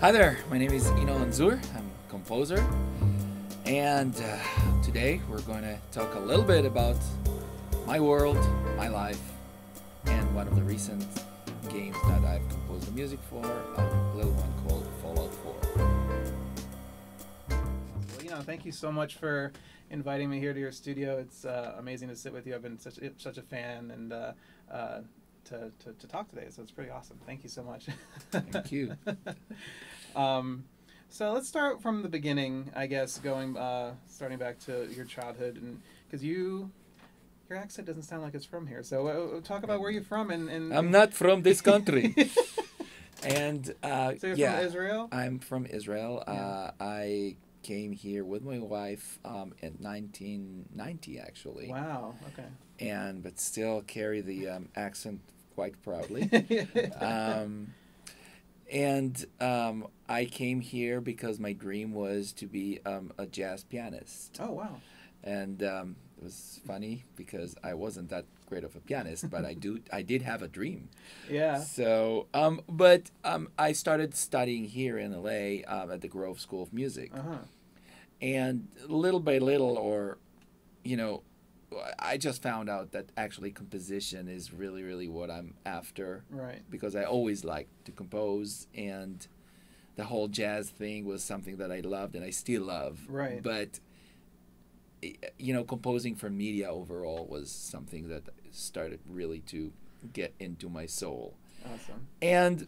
Hi there, my name is Inon Zur. I'm a composer, and uh, today we're going to talk a little bit about my world, my life, and one of the recent games that I've composed the music for, a little one called Fallout 4. Well, you know, thank you so much for inviting me here to your studio. It's uh, amazing to sit with you. I've been such such a fan and uh, uh, to, to, to talk today, so it's pretty awesome. Thank you so much. Thank you. um, so let's start from the beginning, I guess, going uh, starting back to your childhood, and because you. Your accent doesn't sound like it's from here. So, uh, talk about where you're from, and, and I'm not from this country. and uh, so you're yeah, from Israel. I'm from Israel. Yeah. Uh, I came here with my wife um, in 1990, actually. Wow. Okay. and but still carry the um, accent quite proudly. um, and um, I came here because my dream was to be um, a jazz pianist. oh wow. And um, it was funny because I wasn't that great of a pianist, but I do I did have a dream. Yeah. So, um, but um, I started studying here in LA um, at the Grove School of Music Uh huh. And little by little or you know i just found out that actually composition is really really what i'm after Right. because i always liked to compose and the whole jazz thing was something that i loved and i still love Right. but you know composing for media overall was something that started really to get into my soul Awesome. and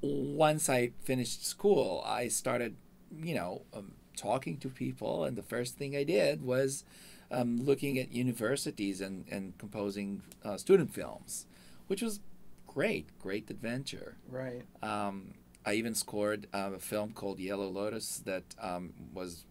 once I finished school, I started, you know, um, talking to people. And the first thing I did was um, looking at universities and, and composing uh, student films, which was great, great adventure. Right. Um, I even scored uh, a film called Yellow Lotus that um, was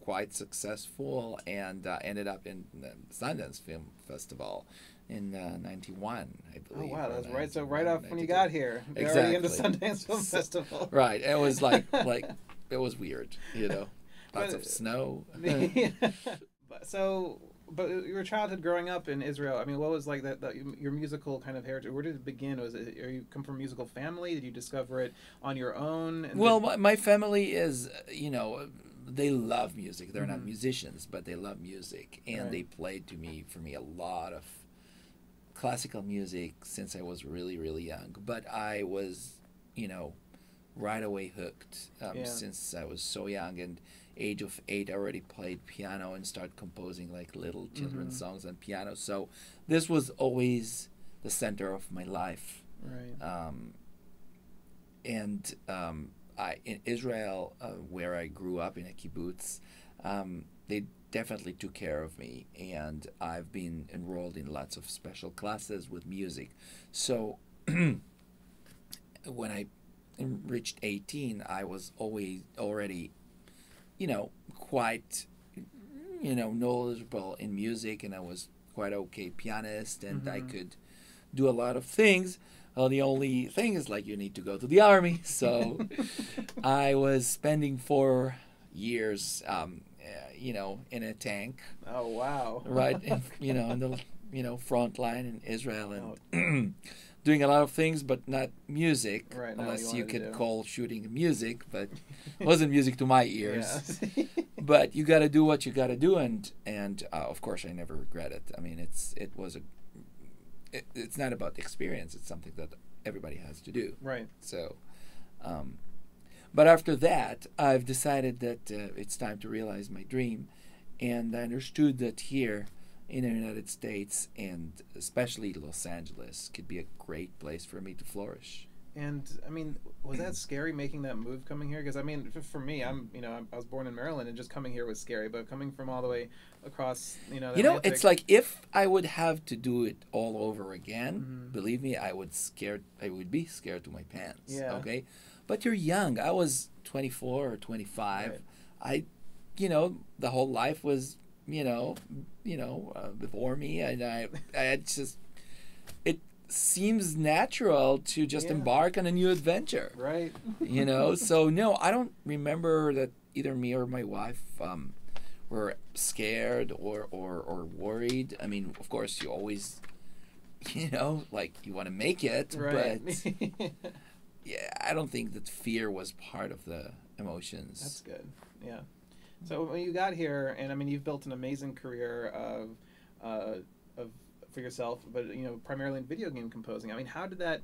quite successful and uh, ended up in the Sundance Film Festival in uh, 91, I believe Oh wow, that's right. So right off when you got here, you're already into Exactly. Sundance Film So- Festival. Right. It was like like it was weird, you know. Lots But- of snow. So, but your childhood growing up in Israel. I mean, what was like that, that? Your musical kind of heritage. Where did it begin? Was it? Are you come from a musical family? Did you discover it on your own? Well, my, my family is, uh, you know, they love music. They're not Mhm. musicians, but they love music, and Right. they played to me for me a lot of classical music since I was really really young. But I was, you know, right away hooked um, Yeah. since I was so young and. Age of eight, I already played piano and started composing like little children's Mhm. songs on piano. So this was always the center of my life. right. um, and um, I in Israel, uh, where I grew up in a kibbutz, um, they definitely took care of me, and I've been enrolled in lots of special classes with music. So when I reached eighteen, I was always already, you know, quite, you know, knowledgeable in music, and I was quite okay pianist, and I Mhm. could do a lot of things. Well, the only thing is like you need to go to the army. So I was spending four years, um, uh, you know, in a tank, oh wow. right? in, you know, in the you know front line in Israel Oh. doing a lot of things, but not music, Right, unless you you could call shooting music. But it wasn't music to my ears. Yeah. But you got to do what you got to do, and and uh, of course I never regret it. I mean, it's it was a. It, it's not about experience. It's something that everybody has to do. right. So, um, but after that, I've decided that uh, it's time to realize my dream, and I understood that here in the United States and especially Los Angeles could be a great place for me to flourish. And I mean, was that scary making that move coming here? Because I mean, f- for me, I'm you know I was born in Maryland, and just coming here was scary. But coming from all the way across, you know, You know, Atlantic- it's like if I would have to do it all over again, Mhm. believe me, I would scared. I would be scared to my pants. Yeah. Okay, but you're young. I was 24 or 25. Right. I, you know, the whole life was, you know, you know, uh, before me, and I, I just, it seems natural to just Yeah. embark on a new adventure. right. You know, so no, I don't remember that either me or my wife um, were scared or, or, or worried. I mean, of course, you always, you know, like you want to make it, right. but yeah, I don't think that fear was part of the emotions. That's good. Yeah. So when you got here, and I mean, you've built an amazing career of, uh, of for yourself, but you know, primarily in video game composing. I mean, how did that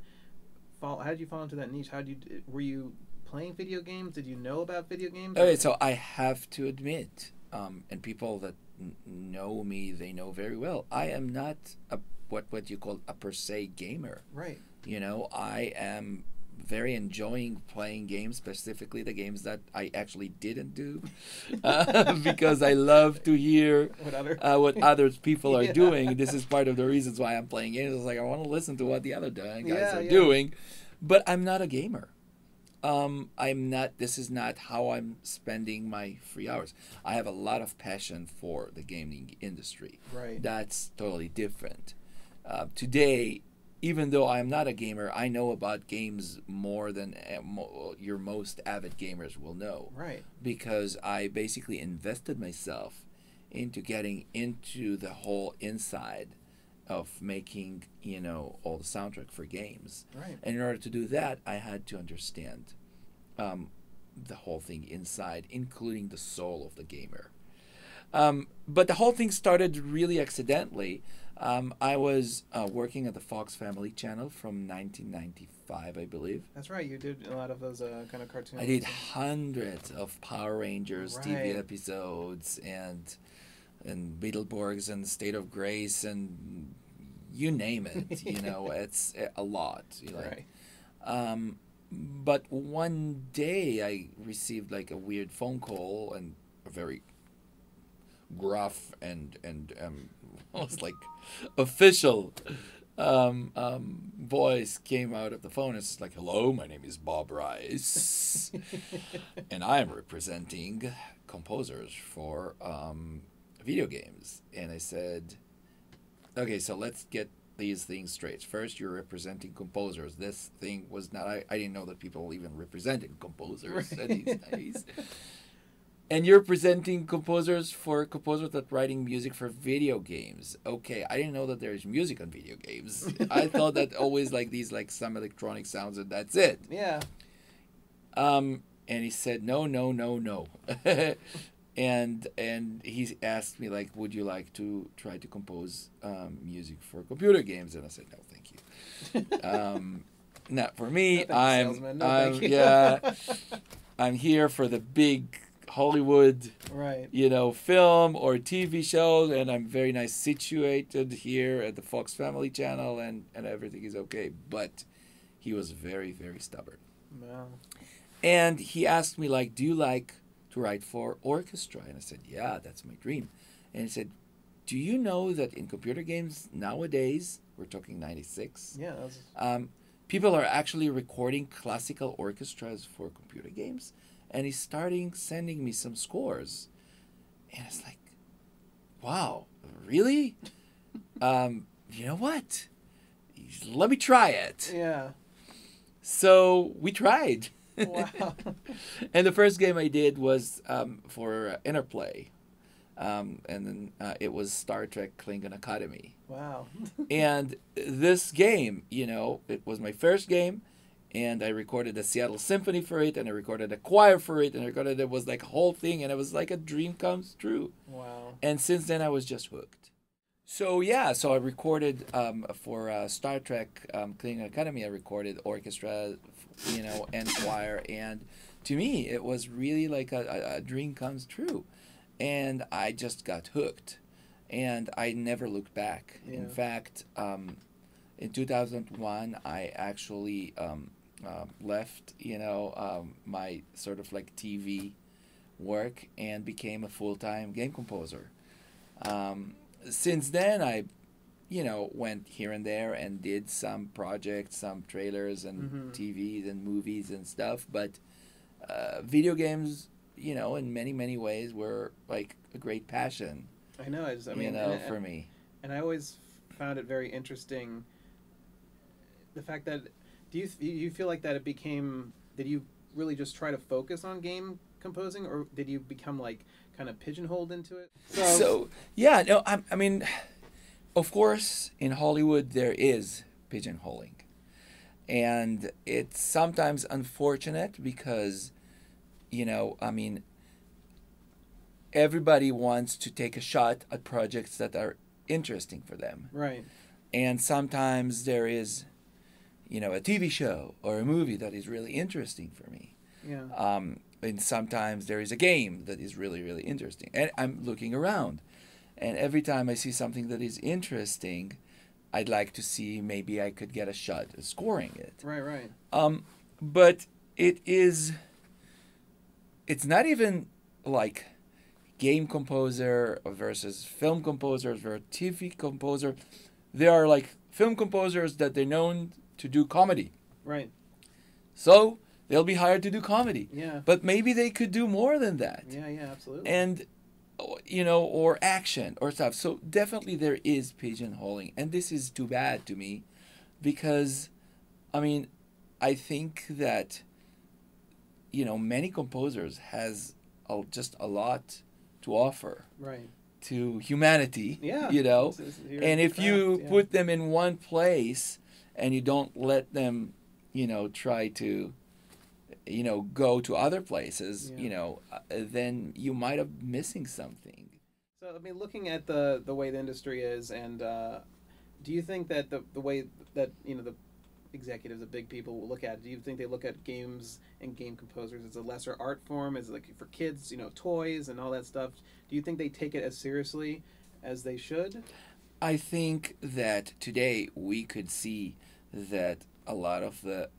fall? How did you fall into that niche? How did you were you playing video games? Did you know about video games? Okay, so I have to admit, um, and people that n- know me, they know very well. I am not a what what you call a per se gamer. right. You know, I am very enjoying playing games, specifically the games that I actually didn't do, uh, because I love to hear What other? uh, what other people are Yeah. doing. This is part of the reasons why I'm playing games. It's like I want to listen to what the other guys Yeah, are yeah. doing, but I'm not a gamer. Um, I'm not. This is not how I'm spending my free hours. I have a lot of passion for the gaming industry. right. That's totally different. Uh, today, even though I'm not a gamer, I know about games more than uh, your most avid gamers will know Right. because I basically invested myself into getting into the whole inside of making, you know, all the soundtrack for games. Right. And in order to do that, I had to understand um, the whole thing inside, including the soul of the gamer. Um, but the whole thing started really accidentally. Um, I was uh, working at the Fox Family Channel from 1995, I believe. That's right. You did a lot of those uh, kind of cartoons. I did hundreds of Power Rangers TV episodes and and Beetleborgs and State of Grace and you name it. You know, it's a lot. You know, Right. um, but one day I received like a weird phone call and a very gruff and and um, almost like official um, um, voice came out of the phone. It's like, "Hello, my name is Bob Rice, and I am representing composers for um, video games." And I said, "Okay, so let's get these things straight. First, you're representing composers. This thing was not. I, I didn't know that people even represented composers Right. these days." And you're presenting composers for composers that writing music for video games. Okay, I didn't know that there's music on video games. I thought that always like these like some electronic sounds and that's it. Yeah. Um, and he said no, no, no, no. and and he asked me like, would you like to try to compose um, music for computer games? And I said no, thank you. Um, not for me. No, I'm. No, I'm yeah. I'm here for the big Hollywood right. you know, film or TV shows, and I'm very nice situated here at the Fox Family Channel, and and everything is okay. But he was very very stubborn, Wow. and he asked me like, "Do you like to write for orchestra?" And I said, "Yeah, that's my dream." And he said, "Do you know that in computer games nowadays, we're talking '96, Yeah. Um, people are actually recording classical orchestras for computer games?" And he's starting sending me some scores, and it's like, wow, really? um, you know what? Let me try it. yeah. So we tried. Wow. and the first game I did was um, for uh, Interplay. Um, and then uh, it was Star Trek Klingon Academy. wow. and this game, you know, it was my first game, and I recorded a Seattle Symphony for it, and I recorded a choir for it, and I recorded it was like a whole thing, and it was like a dream comes true. Wow. And since then, I was just hooked. So yeah, so I recorded um, for uh, Star Trek um, Klingon Academy. I recorded orchestra, you know, and choir, and to me, it was really like a, a, a dream comes true, and I just got hooked, and I never looked back. In fact, um, in 2001, I actually um, uh, left, you know, um, my sort of like TV work and became a full time game composer. Um, since then, I, you know, went here and there and did some projects, some trailers and Mhm. TVs and movies and stuff. But uh, video games, you know, in many many ways, were like a great passion. I know. I just. I mean, you know, and, for me. and I always found it very interesting. The fact that do you do you feel like that it became did you really just try to focus on game composing or did you become like kind of pigeonholed into it? So, yeah, no, I, I mean, of course, in Hollywood there is pigeonholing. and it's sometimes unfortunate because, you know, I mean, everybody wants to take a shot at projects that are interesting for them. Right. And sometimes there is, you know, a TV show or a movie that is really interesting for me. Yeah. Um, and sometimes there is a game that is really, really interesting. And I'm looking around. And every time I see something that is interesting, I'd like to see maybe I could get a shot at scoring it. Right. Right. Um, but it is, it's not even like game composer versus film composer versus TV composer. There are like film composers that they're known to do comedy. Right. So they'll be hired to do comedy. Yeah. But maybe they could do more than that. Yeah. Yeah. Absolutely. And oh, you know, or action or stuff. So definitely there is pigeonholing, and this is too bad to me, because, I mean, I think that, you know, many composers has a, just a lot to offer right. to humanity. Yeah. You know, It's- it's and if you yeah. put them in one place and you don't let them, you know, try to, you know, go to other places, Yeah. you know, uh, then you might have missing something. So I mean, looking at the the way the industry is, and uh, do you think that the the way that you know the executives, the big people will look at it, do you think they look at games and game composers as a lesser art form, as like for kids, you know, toys and all that stuff? Do you think they take it as seriously as they should? I think that today we could see that a lot of the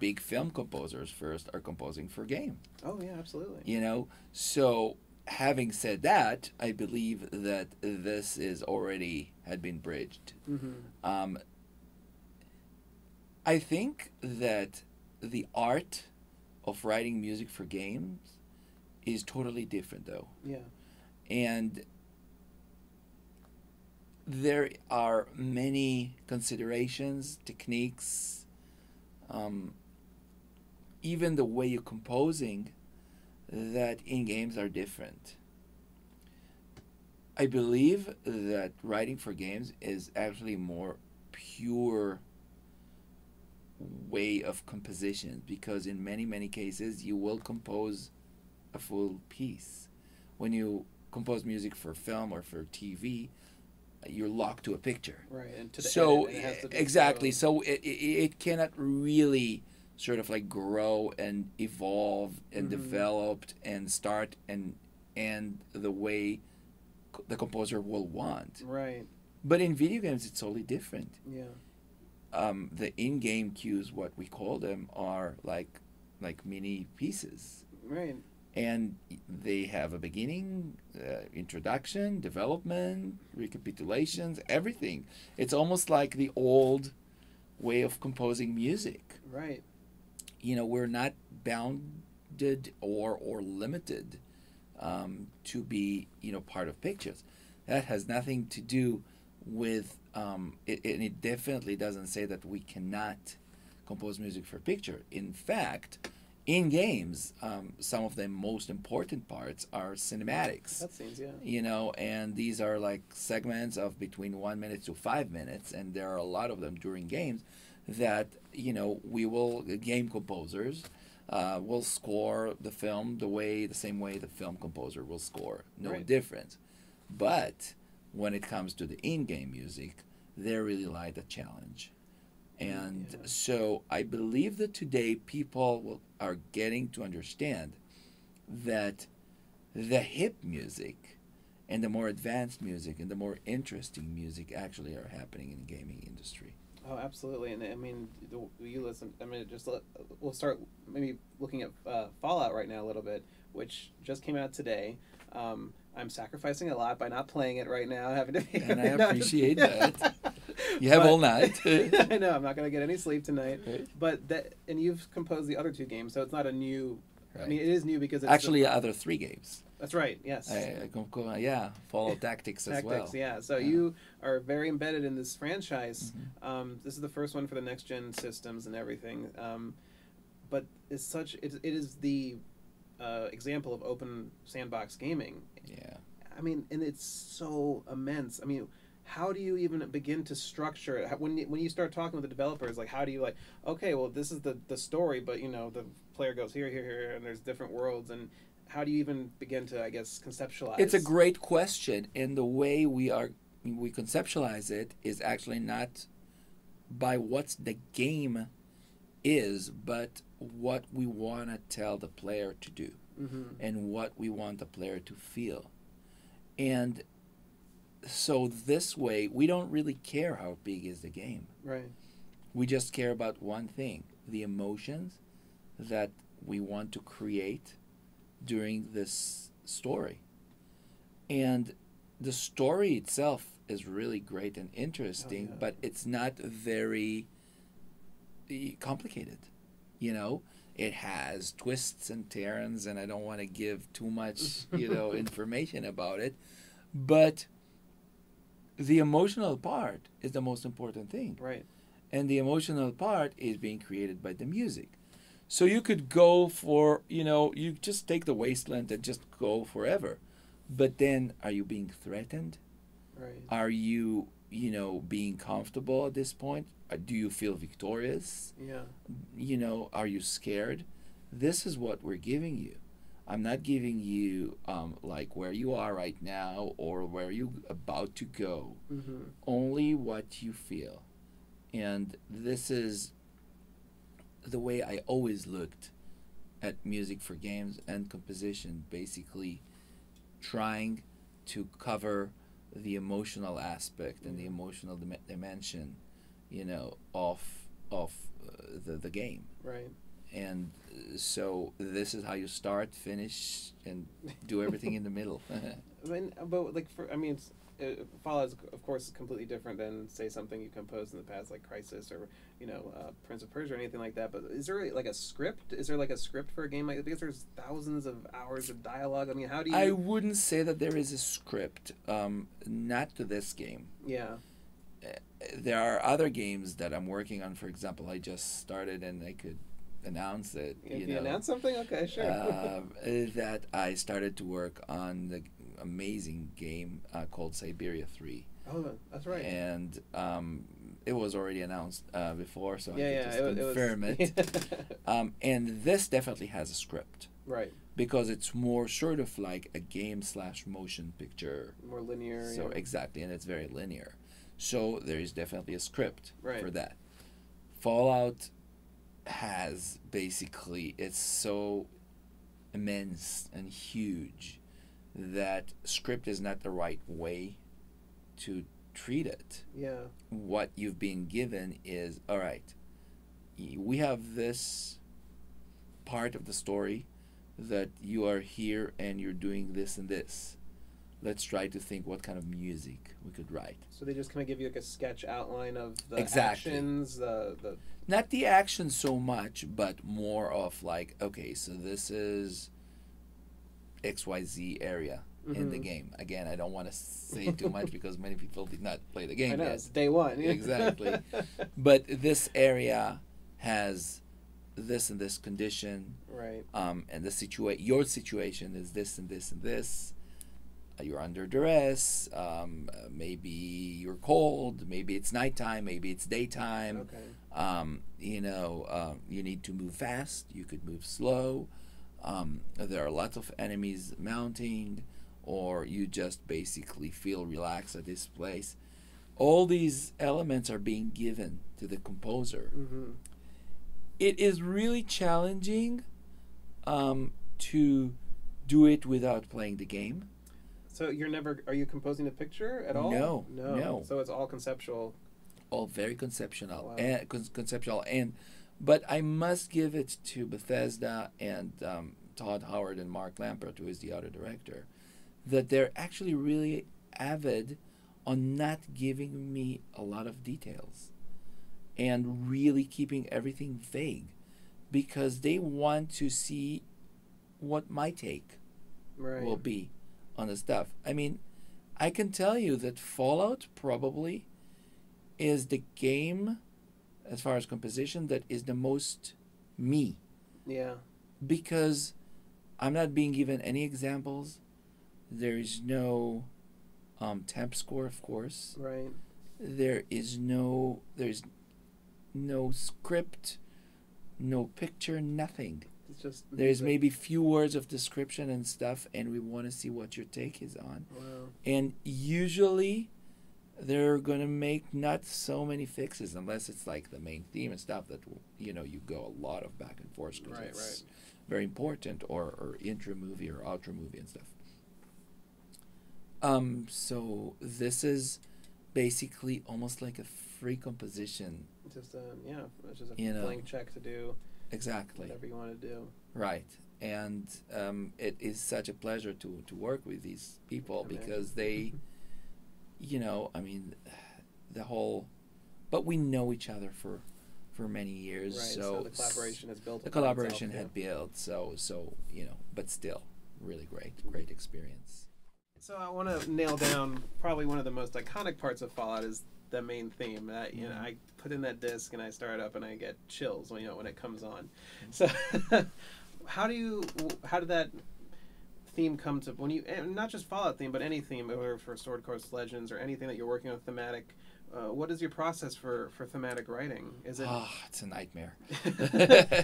big film composers first are composing for game. Oh yeah, absolutely. You know, so having said that, I believe that this is already had been bridged. Mm-hmm. Um, I think that the art of writing music for games is totally different, though. Yeah. And there are many considerations, techniques, um, even the way you're composing that in games are different. I believe that writing for games is actually more pure way of composition because in many many cases you will compose a full piece when you compose music for film or for TV you're locked to a picture Right. And to the so edit, it has to exactly so- so it, it, it cannot really sort of like grow and evolve and Mhm. developed and start and and the way co- the composer will want Right. but in video games it's totally different Yeah. um, the in-game cues what we call them are like like mini pieces Right. And they have a beginning, uh, introduction, development, recapitulations, everything. It's almost like the old way of composing music. Right. You know, we're not bounded or or limited um, to be you know part of pictures. That has nothing to do with um, it, and it definitely doesn't say that we cannot compose music for picture. In fact, in games, um, some of the most important parts are cinematics. Cutscenes. Yeah. You know, and these are like segments of between one minute to five minutes, and there are a lot of them during games that you know we will game composers uh, will score the film the way the same way the film composer will score, no Right. difference. But when it comes to the in-game music, there really lie the challenge. And Yeah. so I believe that today people will, are getting to understand that the hip music and the more advanced music and the more interesting music actually are happening in the gaming industry. Oh, absolutely. And I mean, you listen. I mean, just let, we'll start maybe looking at uh, Fallout right now a little bit, which just came out today. Um, I'm sacrificing a lot by not playing it right now, having to. Be, And I appreciate that. You have But- all night. I know I'm not going to get any sleep tonight. Right. But that, and you've composed the other two games, so it's not a new. I mean, it is new because it's Actually, other three games. that's right. Yes. I, I yeah, Fallout Tactics as well. Tactics, yeah. So Yeah. you are very embedded in this franchise. Mhm. Um, this is the first one for the next gen systems and everything. Um, but it's such it, it is the uh, example of open sandbox gaming. Yeah. I mean, and it's so immense. I mean, how do you even begin to structure it? How- when you, when you start talking with the developers like how do you like okay well this is the the story but you know the player goes here here here and there's different worlds and how do you even begin to i guess conceptualize? It's a great question, and the way we are we conceptualize it is actually not by what the game is, but what we want to tell the player to do hmm and what we want the player to feel. And so this way, we don't really care how big is the game. right We just care about one thing the emotions that we want to create during this story. And the story itself is really great and interesting, yeah. but it's not very eh, complicated. You know, it has twists and turns, and I don't want to give too much, you know, information about it. But the emotional part is the most important thing. Right. And the emotional part is being created by the music. So you could go for you know you just take the wasteland and just go forever. But then are you being threatened? Right. Are you you know being comfortable at this point? Uh, do you feel victorious? Yeah. You know are you scared? This is what we're giving you i'm not giving you um, like where you are right now or where you about to go hmm only what you feel. And this is the way I always looked at music for games and composition, basically trying to cover the emotional aspect and the emotional dim- dimension, you know, of of uh, the the game. right And uh, so this is how you start, finish, and do everything in the middle. I mean, but like for I mean, it's, uh, Fallout is of course completely different than say something you composed in the past, like Crysis or you know uh, Prince of Persia or anything like that. But is there like a script? Is there like a script for a game like that? Because there's thousands of hours of dialogue. I mean, how do you? I wouldn't say that there is a script, um, not to this game. yeah. there are other games that I'm working on. For example, I just started and I could announce it. If You know, announce something, okay, sure. um, that I started to work on the amazing game uh, called Syberia Three, oh, that's right. and um, it was already announced uh, before, so yeah, I yeah. just it, was- it confirm was, it. Um, and this definitely has a script right. because it's more sort of like a game slash motion picture More linear. so yeah. exactly, and it's very linear. So there is definitely a script Right. for that. Fallout has basically it's so immense and huge that script is not the right way to treat it. yeah. What you've been given is all right. We have this part of the story that you are here and you're doing this and this. Let's try to think what kind of music we could write. So they just kind of give you like a sketch outline of the Exactly. actions, the the Not the action so much, but more of like, okay, so this is XYZ area in the Mhm. game. Again, I don't want to say too much because many people did not play the game I know yet. it's day one. Exactly. But this area has this and this condition, right. um, and the situa- your situation is this and this and this. Uh, You're under duress. Um, uh, maybe you're cold. Maybe it's nighttime. Maybe it's daytime. Okay. Um, you know, um, you need to move fast. You could move slow. Um, there are lots of enemies mounting, or you just basically feel relaxed at this place. All these elements are being given to the composer. Mm-hmm. It is really challenging um, to do it without playing the game. So you're never are you composing a picture at all? No, no. no. So it's all conceptual. all very conceptual Wow. and con- conceptual and but I must give it to Bethesda and um, Todd Howard and Mark Lampert, who is the other director, that they're actually really avid on not giving me a lot of details and really keeping everything vague because they want to see what my take Right. will be on the stuff. I mean, I can tell you that Fallout probably is the game, as far as composition, that is the most me yeah. because I'm not being given any examples. There is no um, temp score, of course. Right. There is no there's no script, no picture, nothing. It's just There's maybe few words of description and stuff, and we want to see what your take is on. Wow. And usually, they're gonna make not so many fixes unless it's like the main theme and stuff that you know you go a lot of back and forth because Right, it's very important, or or intro movie or outro movie and stuff. Um, so this is basically almost like a free composition. Just a yeah, it's just a You know. blank check to do Exactly. whatever you want to do. Right. And um, it is such a pleasure to, to work with these people Amazing. because they, you know, I mean, the whole, but we know each other for, for many years. Right. So, So, the collaboration has built. the collaboration itself, had built. So so you know, but still, really great, great experience. So I want to nail down probably one of the most iconic parts of Fallout is the main theme. That you know, Mhm. I put in that disc and I start up and I get chills when you know when it comes on. Mm-hmm. So how do you how did that theme come to when you and not just Fallout theme but any theme or for Sword Coast Legends or anything that you're working on thematic? Uh, what is your process for, for thematic writing? Is it Ah, it's a nightmare.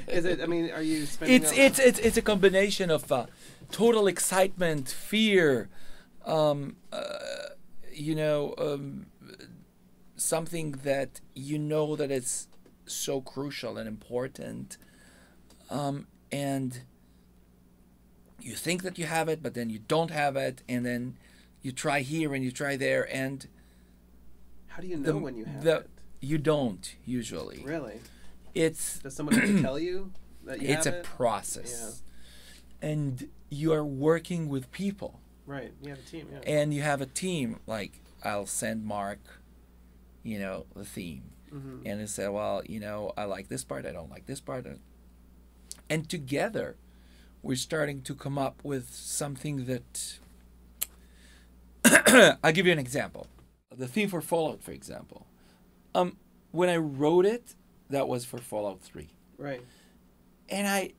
is it? I mean, are you spending? it's it's it's it's a combination of uh, total excitement, fear, um, uh, you know, um, something that you know that it's so crucial and important, um, and you think that you have it, but then you don't have it, and then you try here and you try there, and How do you the- know when you have the- it? you don't usually. Really? It's Does someone have to tell you that you it's a it? process and you are working with people Right. You have a team. Yeah. and you have a team like i'll send mark you know the theme. Hmm and he said well you know i like this part i don't like this part. And together we're starting to come up with something that i'll give you an example. The theme for fallout for example. Um when i wrote it that was for fallout 3 Right. and I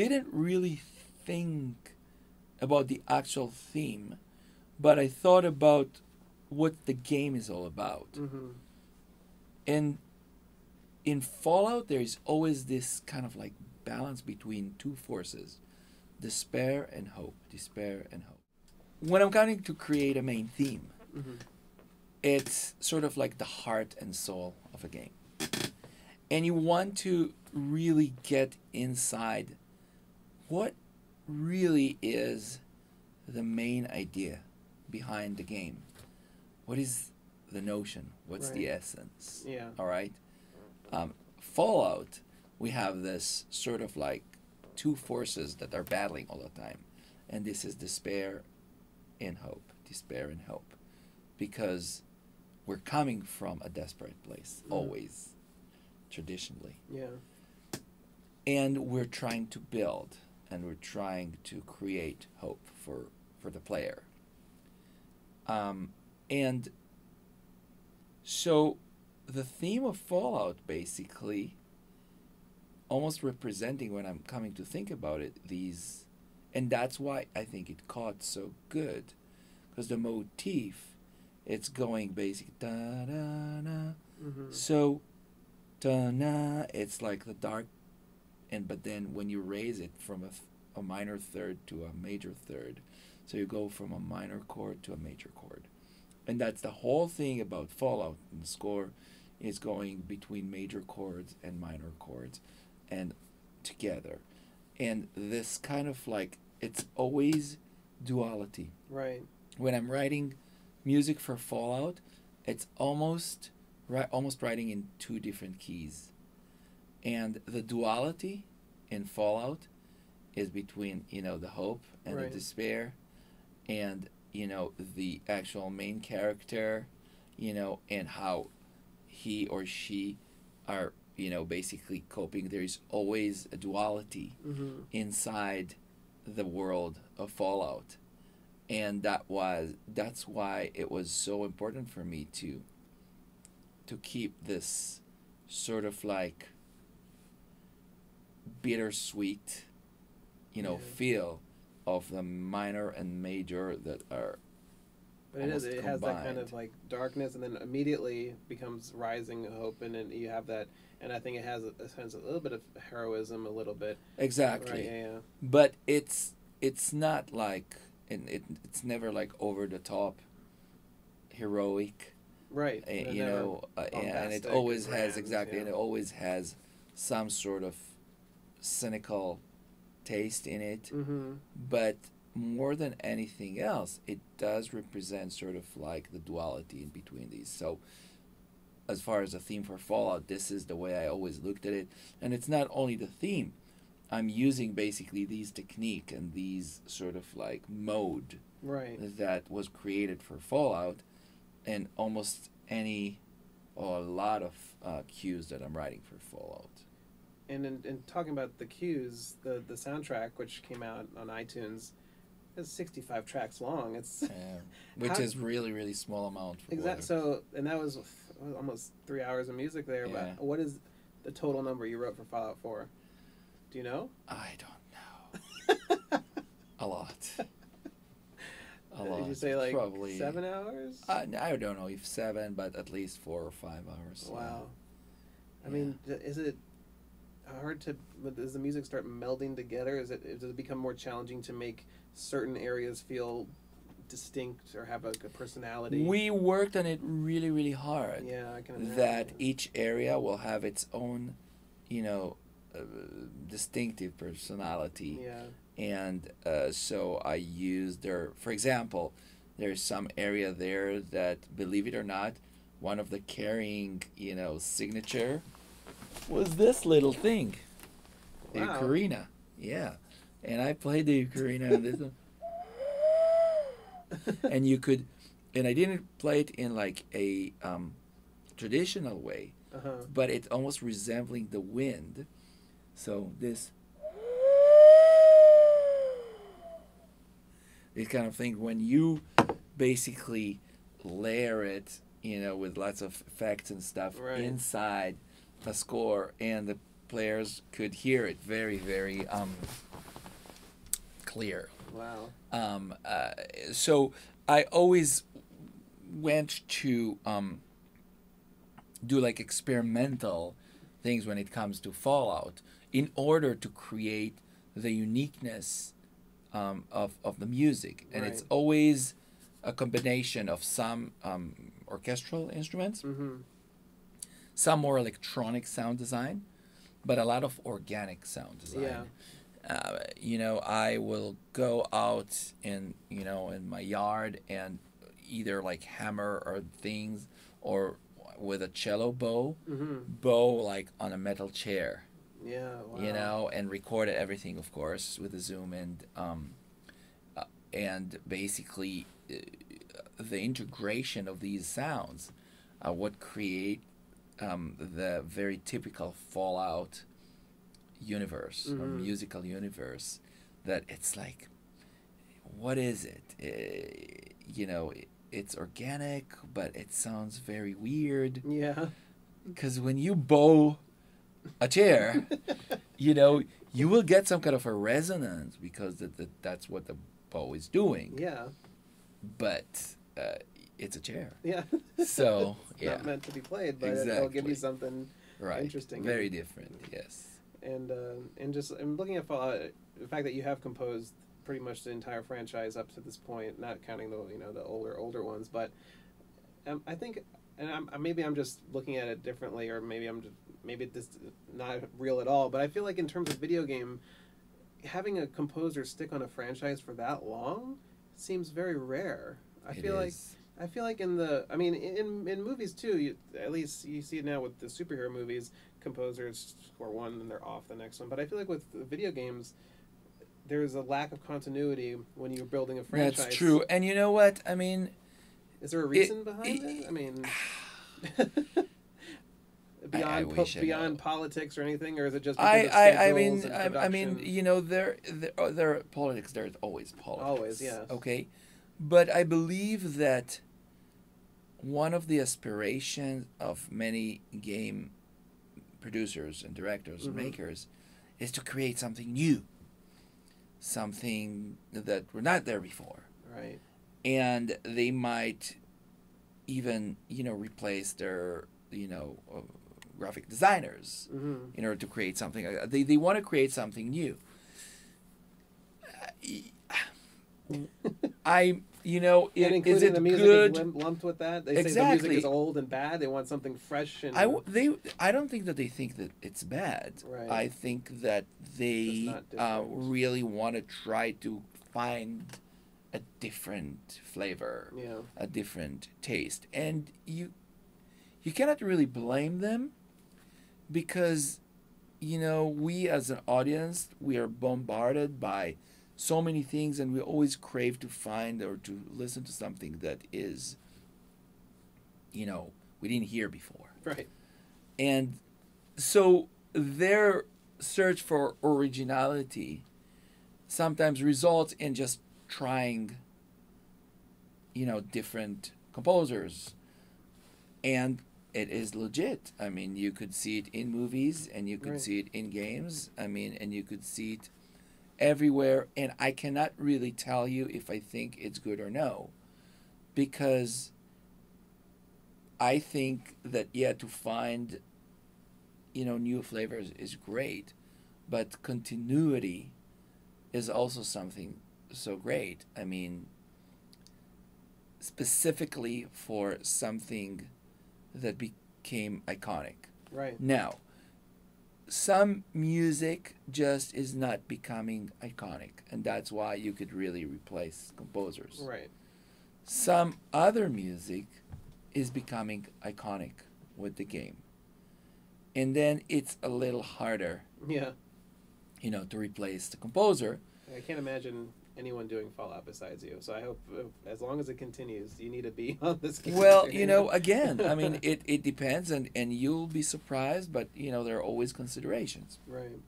didn't really think about the actual theme, but I thought about what the game is all about. hmm And in Fallout, there is always this kind of like balance between two forces despair and hope. Despair and hope. When I'm going to create a main theme, hmm it's sort of like the heart and soul of a game. And you want to really get inside what really is the main idea behind the game. What is the notion? What's the essence? Yeah. All right. Um, Fallout, we have this sort of like two forces that are battling all the time, and this is despair and hope. Despair and hope, because we're coming from a desperate place Mhm. always, traditionally, Yeah. and we're trying to build and we're trying to create hope for for the player. Um, and so the theme of Fallout basically almost representing when I'm coming to think about it these and that's why I think it caught so good because the motif it's going basic da da da hmm so da na it's like the dark and but then when you raise it from a, th- a minor third to a major third so you go from a minor chord to a major chord and that's the whole thing about fallout and the score is going between major chords and minor chords and together and this kind of like it's always duality Right. when I'm writing music for Fallout, it's almost ri- almost writing in two different keys, and the duality in Fallout is between you know the hope and Right. the despair, and you know the actual main character, you know, and how he or she are you know basically coping. There is always a duality hmm inside the world of Fallout. And that was that's why it was so important for me to to keep this sort of like bittersweet, you know, Yeah. feel of the minor and major that are But it is. It has that kind of like darkness, and then immediately becomes rising hope, and then you have that. And I think it has a, has a little bit of heroism, a little bit. exactly. Right, yeah, yeah. but it's it's not like and it, it's never like over the top heroic Right. uh, you know uh, and it always has exactly and it always has some sort of cynical taste in it Mhm. but more than anything else it does represent sort of like the duality in between these so as far as a theme for fallout this is the way i always looked at it and it's not only the theme i'm using basically these technique and these sort of like mode Right. that was created for fallout and almost any or a lot of uh, cues that i'm writing for fallout And in, in talking about the cues, the the soundtrack, which came out on iTunes, is sixty five tracks long. It's um, which How- is really really small amount Exactly. So, and that was almost three hours of music there. Yeah. But what is the total number you wrote for Fallout Four? Do you know? i don't know a lot a lot Did you say like probably seven hours? I, I don't know if seven but at least four or five hours wow. I Yeah. mean, is it hard to? Does the music start melding together? Is it does it become more challenging to make certain areas feel distinct or have a, a personality? we worked on it really really hard yeah, I can imagine. that each area will have its own, you know, uh, distinctive personality. Yeah. And uh, so I used there, for example, there's some area there that, believe it or not, one of the carrying, you know, signature was this little thing, the Wow. ocarina. Yeah. And I played the ocarina and this one. and you could, and I didn't play it in like a um, traditional way, Uh huh. but it's almost resembling the wind. So this this kind of thing when you basically layer it, you know, with lots of effects and stuff Right. inside a score, and the players could hear it very, very um, clear. Wow. Um, uh, so I always went to um, do like experimental things when it comes to Fallout in order to create the uniqueness um, of, of the music. And it's always a combination of some um, orchestral instruments, Mm-hmm. Some more electronic sound design, but a lot of organic sound design Yeah. uh, you know, I will go out in, you know, in my yard and either like hammer or things or with a cello bow, Mm-hmm. bow like on a metal chair, Yeah. Wow. you know, and recorded everything, of course, with a zoom and, um, uh, and basically uh, the integration of these sounds uh, would create um, the very typical Fallout universe or Mhm. musical universe that it's like what is it Eh, you know it, it's organic but it sounds very weird Yeah. because when you bow a chair you know you will get some kind of a resonance because that, that that's what the bow is doing Yeah. but uh, it's a chair Yeah. So, It's yeah. Not meant to be played, but it'll give you something. right Interesting. very different yes And uh, and just I'm looking at Fallout, the fact that you have composed pretty much the entire franchise up to this point, not counting the you know the older older ones, but um, I think, and I'm, uh, maybe I'm just looking at it differently, or maybe I'm just maybe this not real at all. But I feel like in terms of video game, having a composer stick on a franchise for that long seems very rare. I It feel like is. I feel like in the, I mean, in in movies too. You, at least you see it now with the superhero movies. Composers score one and they're off the next one. But I feel like with the video games, there's a lack of continuity when you're building a franchise. That's true. And you know what? I mean, Is there a reason behind it? I mean, beyond po- wish I beyond know. politics or anything, or is it just I, I, I mean, I, I mean, you know, there, there, oh, there are politics. There's always politics. Always, yes. Okay, but I believe that one of the aspirations of many game producers and directors and Mhm. makers is to create something new, something that were not there before. right? and they might even you know replace their you know uh, graphic designers hmm in order to create something. uh, They they want to create something new. I you know and it, including is it the music good? is lumped with that. They say the music is old and bad. They want something fresh and I they I don't think that they think that it's bad. Right. I think that they uh, really want to try to find a different flavor, yeah, a different taste, and you you cannot really blame them because you know we as an audience we are bombarded by so many things and we always crave to find or to listen to something that is you know we didn't hear before right. and so their search for originality sometimes results in just trying you know different composers and it is legit i mean you could see it in movies and you could Right. see it in games i mean and you could see it everywhere and i cannot really tell you if i think it's good or no. Because i think that yeah to find you know new flavors is great but continuity is also something so great. I mean specifically for something that became iconic. Right. now some music just is not becoming iconic and that's why you could really replace composers Right. some other music is becoming iconic with the game and then it's a little harder Yeah. you know to replace the composer I can't imagine anyone doing Fallout besides you. So I hope, uh, as long as it continues, you need to be on this game. well you know again i mean it, it depends and and you'll be surprised but you know there are always considerations right.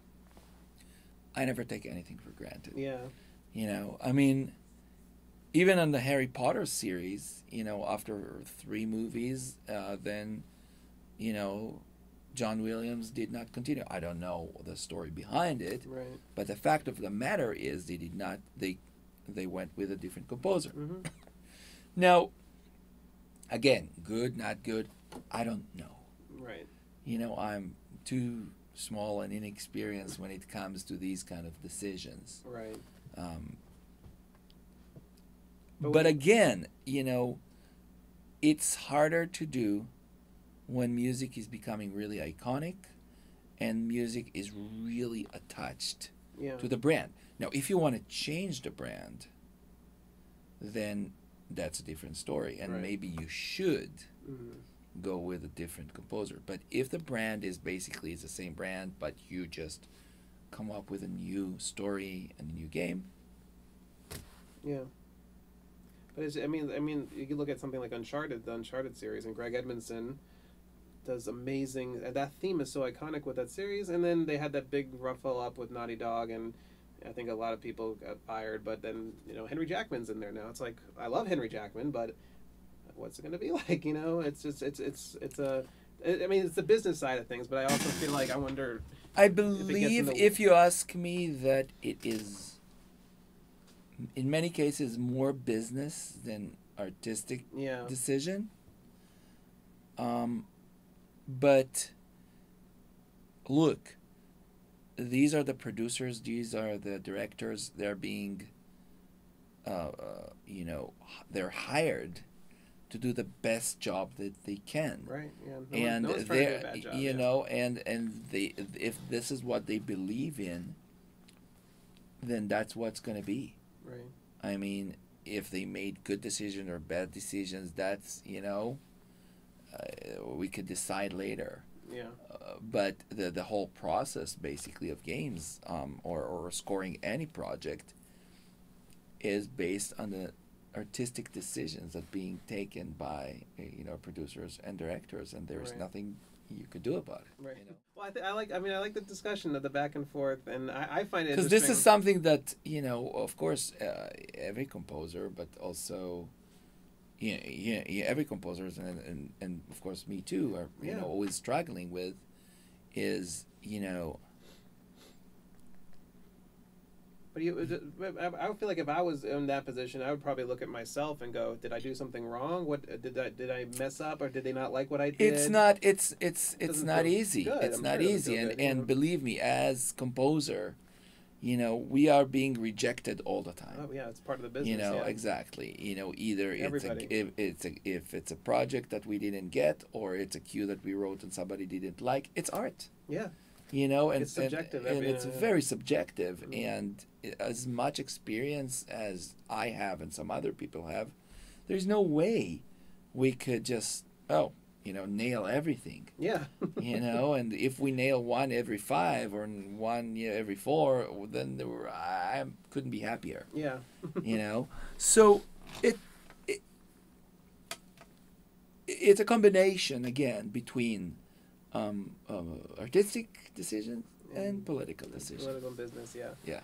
i never take anything for granted Yeah. you know i mean even on the harry potter series you know after three movies uh, then you know john williams did not continue i don't know the story behind it Right. but the fact of the matter is they did not they they went with a different composer hmm now again good not good i don't know Right. you know i'm too small and inexperienced when it comes to these kind of decisions Right. um, But but we- again you know it's harder to do when music is becoming really iconic and music is really attached Yeah. to the brand now if you want to change the brand then that's a different story and Right. maybe you should Mhm. go with a different composer. But if the brand is basically it's the same brand, but you just come up with a new story and a new game, Yeah. But I mean, I mean, you look at something like Uncharted, the Uncharted series, and Greg Edmonson does amazing. and That theme is so iconic with that series, and then they had that big ruffle up with Naughty Dog, and I think a lot of people got fired. But then you know Henry Jackman's in there now. It's like I love Henry Jackman, but what's it going to be like? You know, it's just it's it's it's a. I mean, it's the business side of things, but I also feel like I wonder. I believe in the- if you ask me that it is in many cases more business than artistic Yeah. decision. Um, but look, these are the producers, these are the directors. They're being, uh, uh, you know, they're hired to do the best job that they can. Right. Yeah. No one- and no one's trying to do a they're, job, you yeah. know, and and they if this is what they believe in, then that's what's going to be. Right. I mean, if they made good decisions or bad decisions, that's you know, we could decide later. Yeah. Uh, but the the whole process, basically, of games um, or or scoring any project, is based on the artistic decisions that being taken by uh, you know producers and directors, and there's Right. nothing you could do about it. Right. You know? Well, I, th- I like. I mean, I like the discussion of the back and forth, and I, I find it because this is something that you know of course uh, every composer but also yeah, yeah, yeah every composer and, and and of course me too are you Yeah. know always struggling with is you know But you, I would feel like if I was in that position, I would probably look at myself and go, "Did I do something wrong? What did I did I mess up, or did they not like what I did?" It's not. It's it's it's Doesn't easy. good. It's I'm not sure easy, and good, and believe me, as composer, you know, we are being rejected all the time. Oh yeah, it's part of the business. you know yeah. exactly. You know, either it's a, if it's a if it's a project that we didn't get, or it's a cue that we wrote and somebody didn't like. It's art. Yeah, You know, and It's subjective, and, and it's very subjective. Mhm. And as much experience as I have and some other people have, there's no way we could just oh you know nail everything yeah, you know and if we nail one every five or one you know, every four then there were, i couldn't be happier yeah, you know so it, it it's a combination again between um, um, artistic decisions and Mhm. political decisions political business. Yeah, yeah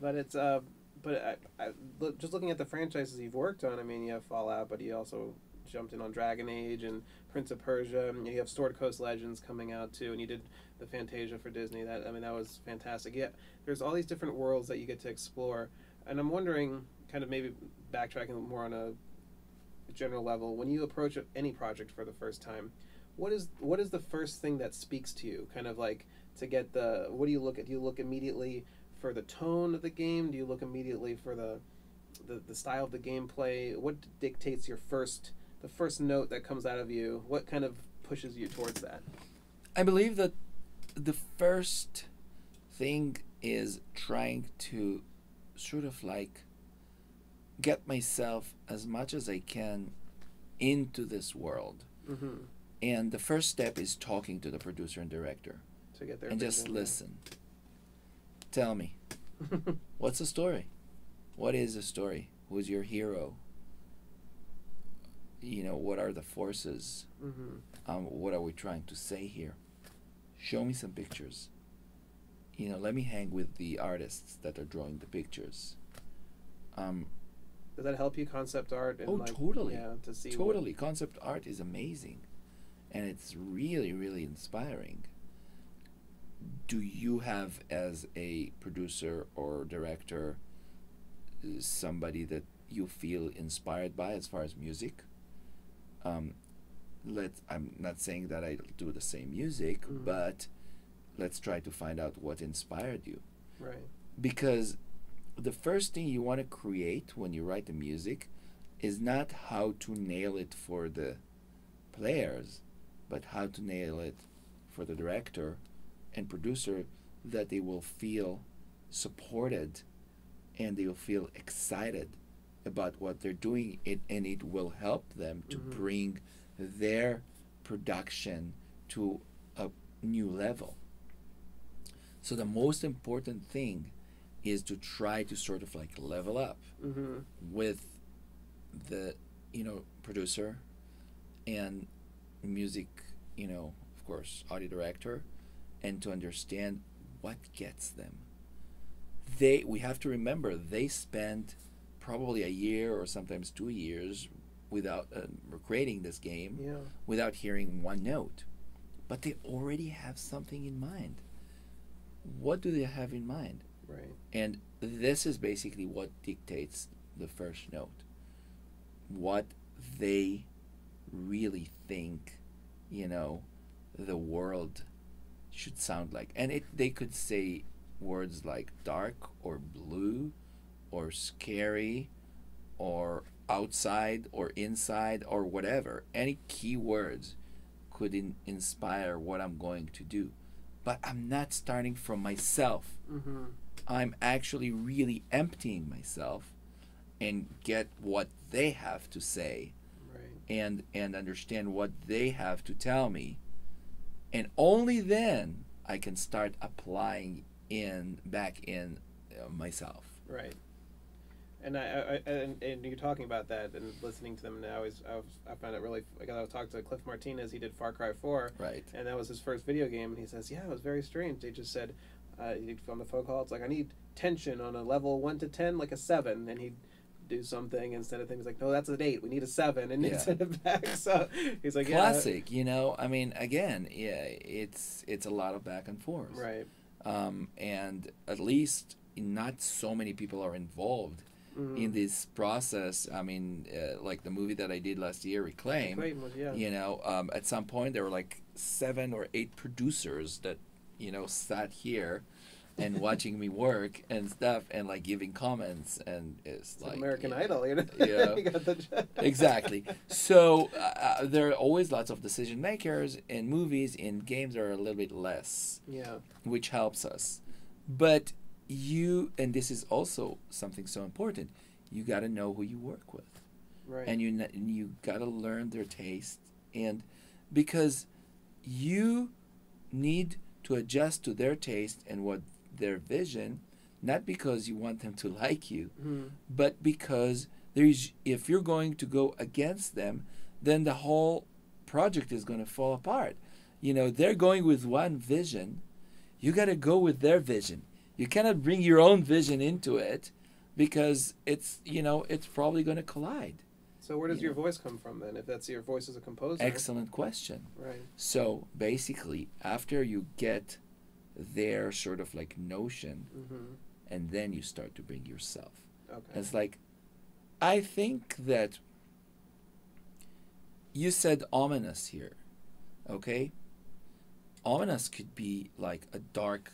but it's uh, but I, I look, just looking at the franchises you've worked on. I mean, you have Fallout, but you also jumped in on Dragon Age and Prince of Persia. And you have Sword Coast Legends coming out too, and you did the Fantasia for Disney. That I mean, that was fantastic. Yeah, there's all these different worlds that you get to explore, and I'm wondering, kind of maybe backtracking more on a general level, when you approach any project for the first time, what is what is the first thing that speaks to you? Kind of like to get the what do you look at? Do you look immediately for the tone of the game? Do you look immediately for the the, the style of the gameplay? What dictates your first the first note that comes out of you? What kind of pushes you towards that? I believe that the first thing is trying to sort of like get myself as much as I can into this world. Mm-hmm. And the first step is talking to the producer and director To get there and just listen. Tell me, what's the story? What is the story? Who's your hero? You know, what are the forces? mm-hmm. um, what are we trying to say here? Show me some pictures. You know, let me hang with the artists that are drawing the pictures. Um, Does that help you concept art? And Oh, like, totally. Yeah, to see totally, concept art is amazing, and it's really, really inspiring. Do you have, as a producer or director, somebody that you feel inspired by as far as music? Um, let I'm not saying that I do the same music, Mhm. but let's try to find out what inspired you right. because the first thing you want to create when you write the music is not how to nail it for the players, but how to nail it for the director and producer that they will feel supported and they will feel excited about what they're doing it and it will help them to Mhm. bring their production to a new level. So the most important thing is to try to sort of like level up Mm-hmm. with the you know producer and music you know of course audio director and to understand what gets them they we have to remember they spent probably a year or sometimes two years without uh, creating this game Yeah. without hearing one note but they already have something in mind what do they have in mind Right. and this is basically what dictates the first note. What they really think, you know, the world should sound like. And it they could say words like dark or blue or scary or outside or inside or whatever. Any key words could in- inspire what I'm going to do. But I'm not starting from myself. Mm-hmm. I'm actually really emptying myself and get what they have to say Right. and and understand what they have to tell me and only then I can start applying in back in uh, myself Right. And I, I, and, and you're talking about that and listening to them now is I, was, I find it really like I was talking to Cliff Martinez he did Far Cry 4 right. And that was his first video game and he says yeah it was very strange. They just said uh, on the phone call it's like I need tension on a level 1 to 10 like a 7 and he'd do something instead of things like no that's an 8 we need a 7 and Yeah. he'd it back. So he's like classic you know? I mean again yeah it's it's a lot of back and forth. Right. Um, and at least not so many people are involved Mhm. in this process. I mean, uh, like the movie that I did last year, Reclaim. Clayton was yeah. You know, um, at some point there were like seven or eight producers that, you know, sat here and watching me work and stuff and like giving comments and it's, It's like American. Idol, you know. Yeah. You exactly. So uh, there are always lots of decision makers in movies. In games, there are a little bit less, yeah. which helps us. But you, and this is also something so important. You got to know who you work with, Right. and you kn- you got to learn their taste, and because you need to adjust to their taste and what their vision, not because you want them to like you, Mhm. but because there's if you're going to go against them, then the whole project is going to fall apart. You know, they're going with one vision. You got to go with their vision. You cannot bring your own vision into it because it's, you know, it's probably going to collide. So where does you your know. voice come from then? If that's your voice as a composer. Excellent question. Right. So, basically, after you get their sort of like notion Mm-hmm. and then you start to bring yourself. Okay. It's like, I think that you said ominous here, okay? Ominous could be like a dark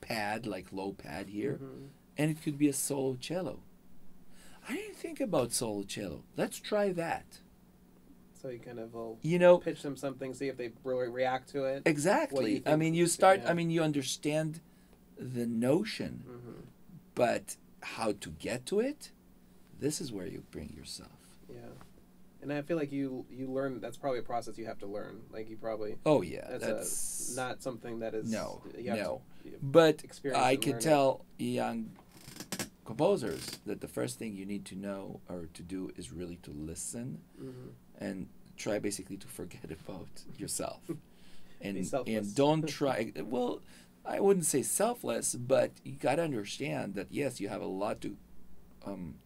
pad, like low pad here, Mhm. and it could be a solo cello. I didn't think about solo cello. Let's try that. So you kind of will You know, pitch them something, see if they really react to it. exactly. I mean, you start, yeah. I mean, you understand the notion, Mm-hmm. but how to get to it, this is where you bring yourself. Yeah. And I feel like you you learn. That's probably a process you have to learn. Like you probably Oh, yeah. that's, That's, a, not something that is No, no. To, But I could tell young composers that the first thing you need to know or to do is really to listen Mhm. and try basically to forget about yourself. and and don't try well, I wouldn't say selfless, but you got to understand that yes, you have a lot to um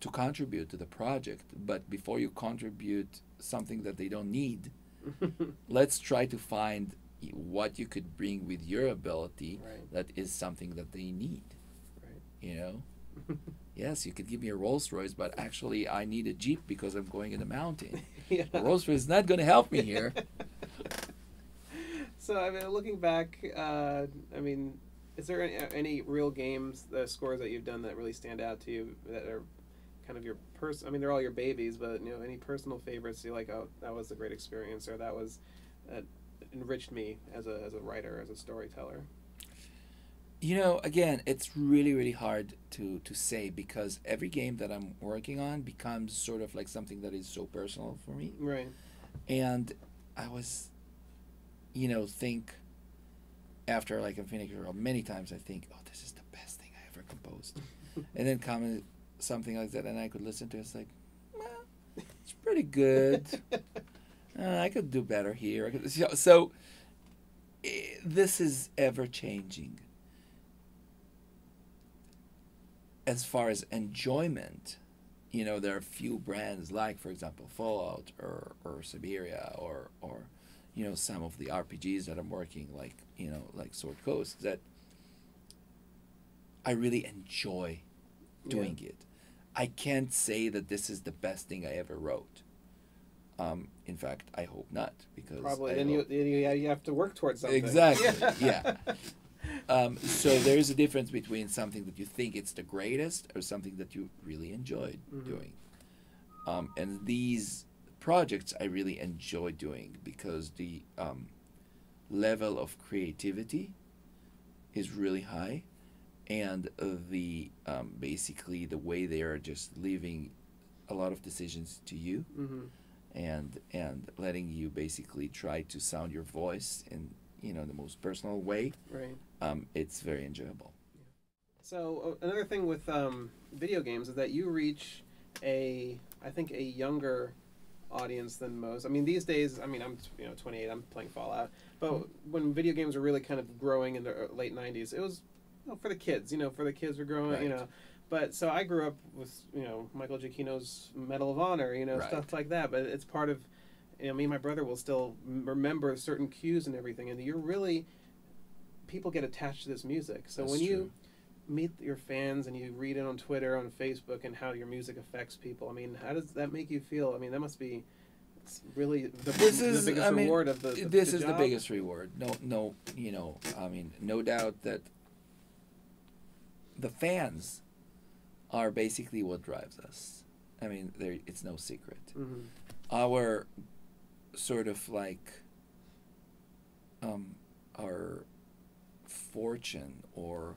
to contribute to the project, but before you contribute something that they don't need, let's try to find what you could bring with your ability right. that is something that they need Right. you know yes you could give me a rolls royce but actually i need a jeep because i'm going in the mountain yeah. a rolls royce is not going to help me here so I mean, looking back, uh, I mean, is there any, any real games, the scores that you've done that really stand out to you that are kind of your person? I mean, they're all your babies, but you know, any personal favorites you're like, oh, that was a great experience, or that was that enriched me as a as a writer, as a storyteller. you know again it's really really hard to to say because every game that i'm working on becomes sort of like something that is so personal for me Right. and i was you know think after like i'm finished many times i think oh this is the best thing i ever composed and then comment something like that and i could listen to it it's like well it's pretty good uh, i could do better here. So, eh, this is ever changing. As far as enjoyment you know there are few brands like for example fallout or, or Syberia or or you know some of the rpgs that i'm working like you know like sword coast that i really enjoy doing it. I can't say that this is the best thing i ever wrote um, in fact i hope not because Probably. I Then you, then you have to work towards something. Exactly, yeah. um, so there is a difference between something that you think it's the greatest or something that you really enjoyed Mhm. doing. Um, and these projects I really enjoy doing because the um, level of creativity is really high, and the um, basically the way they are just leaving a lot of decisions to you hmm and and letting you basically try to sound your voice in you know the most personal way Right. um, it's very enjoyable So uh, another thing with um, video games is that you reach a, I think, a younger audience than most. I mean, these days, I mean, I'm you know 28, I'm playing Fallout, but when video games were really kind of growing in the uh, late 90s, it was you know, for the kids. You know, for the kids were growing. You know, but so I grew up with you know Michael Giacchino's Medal of Honor. You know, Right. stuff like that. But it's part of. You know, me and my brother will still remember certain cues and everything, and you're really people get attached to this music. So That's when you meet your fans and you read it on Twitter, on Facebook, and how your music affects people. I mean, how does that make you feel? I mean, that must be really the, This the is- biggest I mean, reward of the. the this the is the biggest reward. No, no, you know, I mean, no doubt that the fans are basically what drives us. I mean, there it's no secret. Mhm. Our sort of like um, our fortune or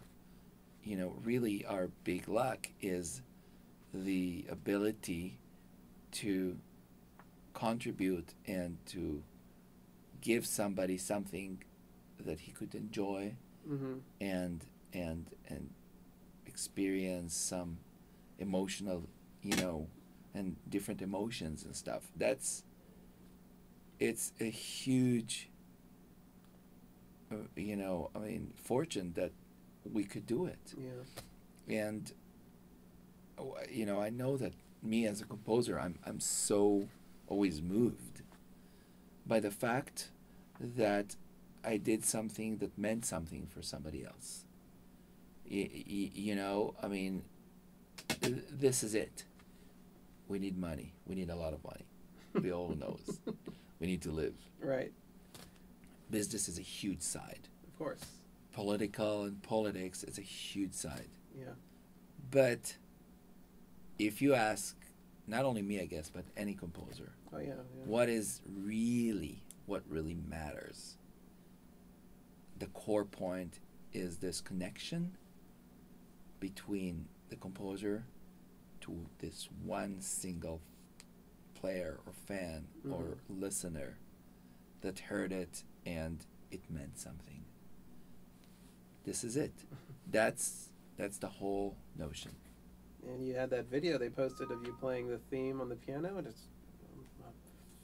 you know really our big luck is the ability to contribute and to give somebody something that he could enjoy Mhm. and and and experience some emotional you know and different emotions and stuff. That's it's a huge uh, you know i mean fortune that we could do it. Yeah. and oh, you know i know that me as a composer i'm i'm so always moved by the fact that i did something that meant something for somebody else y- y- you know i mean th- this is it we need money we need a lot of money we all know knows we need to live Right. business is a huge side Of course. political and politics is a huge side Yeah. But if you ask not only me, I guess, but any composer, Oh yeah. yeah. what is really what really matters? The core point is this connection between the composer to this one single player or fan or listener that heard it and it meant something. This is it. That's that's the whole notion. And you had that video they posted of you playing the theme on the piano, and it's um,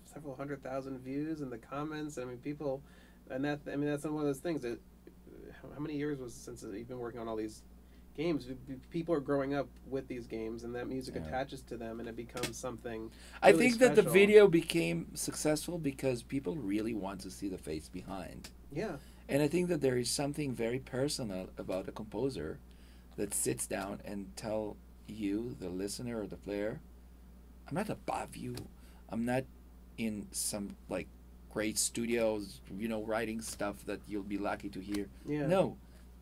several hundred thousand views in the comments. I mean, people, and that I mean that's one of those things that. How, how many years was it since you've been working on all these games? People are growing up with these games, and that music Yeah. attaches to them, and it becomes something. I really think that the video became successful because people really want to see the face behind. Yeah. And I think that there is something very personal about a composer that sits down and tell you, the listener or the player, I'm not above you. I'm not in some like great studios, you know, writing stuff that you'll be lucky to hear. Yeah. No.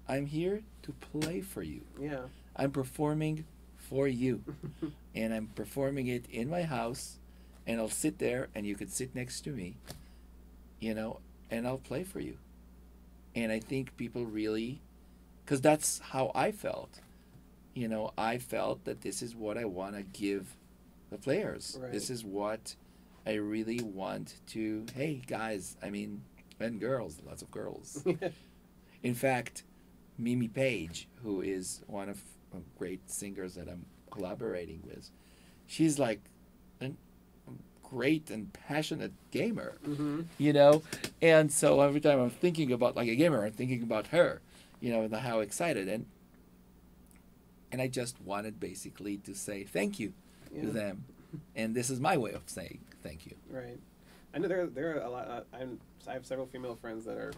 I'm here to play for you. Yeah. I'm performing for you. and I'm performing it in my house, and I'll sit there, and you could sit next to me, you know, and I'll play for you. And I think people really, because that's how I felt. You know, I felt that this is what I want to give the players. Right. This is what I really want to. Hey, guys, I mean, and girls, lots of girls. In fact, Mimi Page, who is one of great singers that I'm collaborating with, she's like a great and passionate gamer, hmm you know. And so every time I'm thinking about like a gamer, I'm thinking about her, you know, and how excited and and I just wanted basically to say thank you Yeah. to them, and this is my way of saying thank you. Right. I know there there are a lot. Uh, I'm I have several female friends that are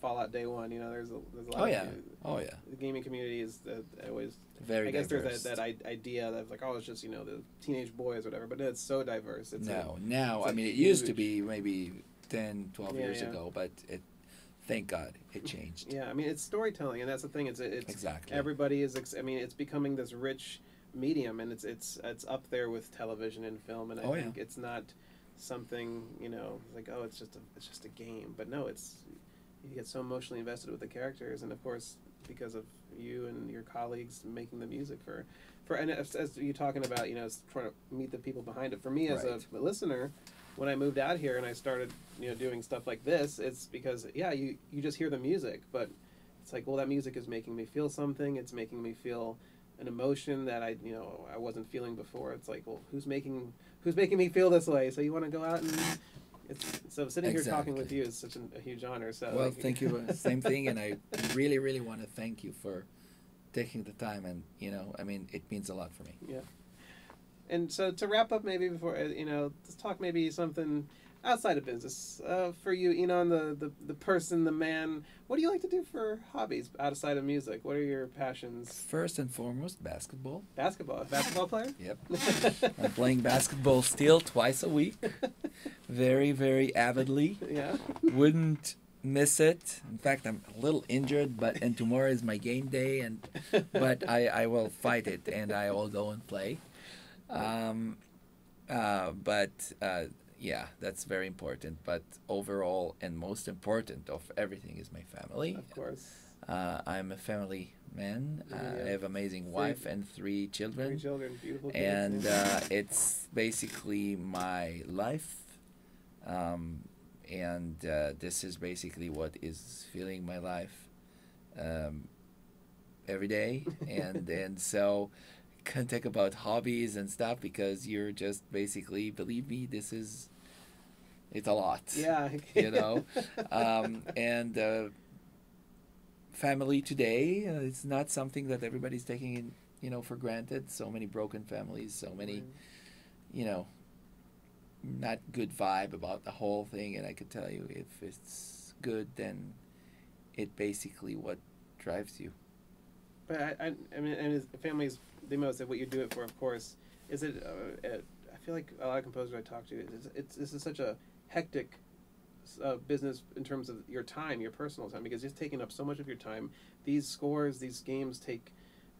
Fallout Day One. You know, there's a there's a lot. Oh of, yeah, oh yeah, The gaming community is uh, always. very. I guess diverse. there's that, that idea that like oh it's just you know the teenage boys or whatever, but it's so diverse. It's no, now it's I mean it used to be maybe 10, 12 Yeah, years yeah. ago, but it, thank God, it changed. yeah, I mean it's storytelling, and that's the thing. It's it's Exactly. everybody is. Ex- I mean, it's becoming this rich medium, and it's it's it's up there with television and film, and I Oh, yeah. think it's not something you know like oh it's just a it's just a game, but no, it's you get so emotionally invested with the characters, and of course because of you and your colleagues making the music for for and as, as you talking about you know trying to meet the people behind it. For me as Right. a listener. When I moved out here and I started, you know, doing stuff like this, it's because yeah, you you just hear the music, but it's like well that music is making me feel something it's making me feel an emotion that i you know i wasn't feeling before it's like well who's making who's making me feel this way so you want to go out and it's so sitting here talking with you is such an, a huge honor so well, thank you. Same thing, and I really, really want to thank you for taking the time. And you know, I mean, it means a lot for me. Yeah. And so to wrap up, maybe before uh, you know, let's talk maybe something outside of business uh, for you. You know, the, the the person, the man. What do you like to do for hobbies outside of music? What are your passions? First and foremost, basketball. Basketball. Basketball player. Yep. I'm playing basketball still twice a week, very, very avidly. yeah. Wouldn't miss it. In fact, I'm a little injured, but and tomorrow is my game day, and but I, I will fight it and I will go and play. Um, uh, but uh, yeah, that's very important. But overall, and most important of everything is my family. Of course. Uh, I'm a family man. Uh, Yeah. I have amazing Three- wife and three children Three children, beautiful kids. and uh, it's basically my life um, and uh, this is basically what is filling my life um, every day and and so can talk about hobbies and stuff because you're just basically believe me this is it's a lot yeah. you know um, and uh, family today uh, it's not something that everybody's taking in you know for granted so many broken families so many you know not good vibe about the whole thing and i could tell you if it's good then it basically what drives you But I, I, I mean, and his family's the most of what you do it for, of course. Is it? Uh, uh, I feel like a lot of composers I talk to, it's, it's this is such a hectic uh, business in terms of your time, your personal time, because it's taking up so much of your time. These scores, these games take.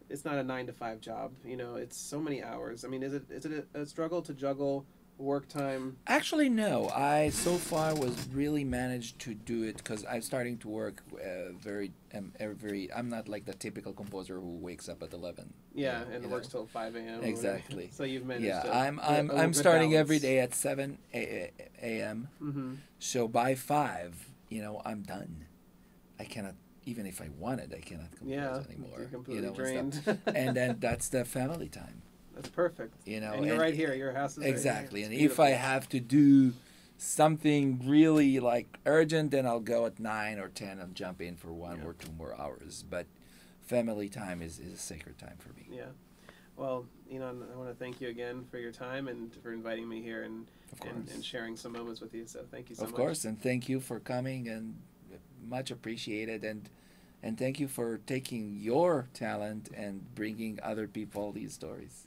It's not a nine to five job, you know. It's so many hours. I mean, is it is it a, a struggle to juggle work time? Actually, no. I so far was really managed to do it because I'm starting to work uh, very, um, very. I'm not like the typical composer who wakes up at eleven. Yeah, you and know. works till five a.m. Exactly. So you've managed. Yeah, to I'm. I'm. I'm starting every balance. day at seven a.m. Mm-hmm. So by five, you know, I'm done. I cannot, even if I wanted, I cannot compose Yeah, anymore. you're completely you know, drained. stuff. and then that's the family time. That's perfect. You know, and you're right here. Your house is right. Exactly. It's And if I have to do something really like urgent, then I'll go at nine or ten and jump in for one Yeah. or two more hours. But family time is, is a sacred time for me. Yeah. Well, you know, I want to thank you again for your time and for inviting me here and and, and sharing some moments with you. So thank you so of much. course, and thank you for coming and much appreciated and and thank you for taking your talent and bringing other people these stories.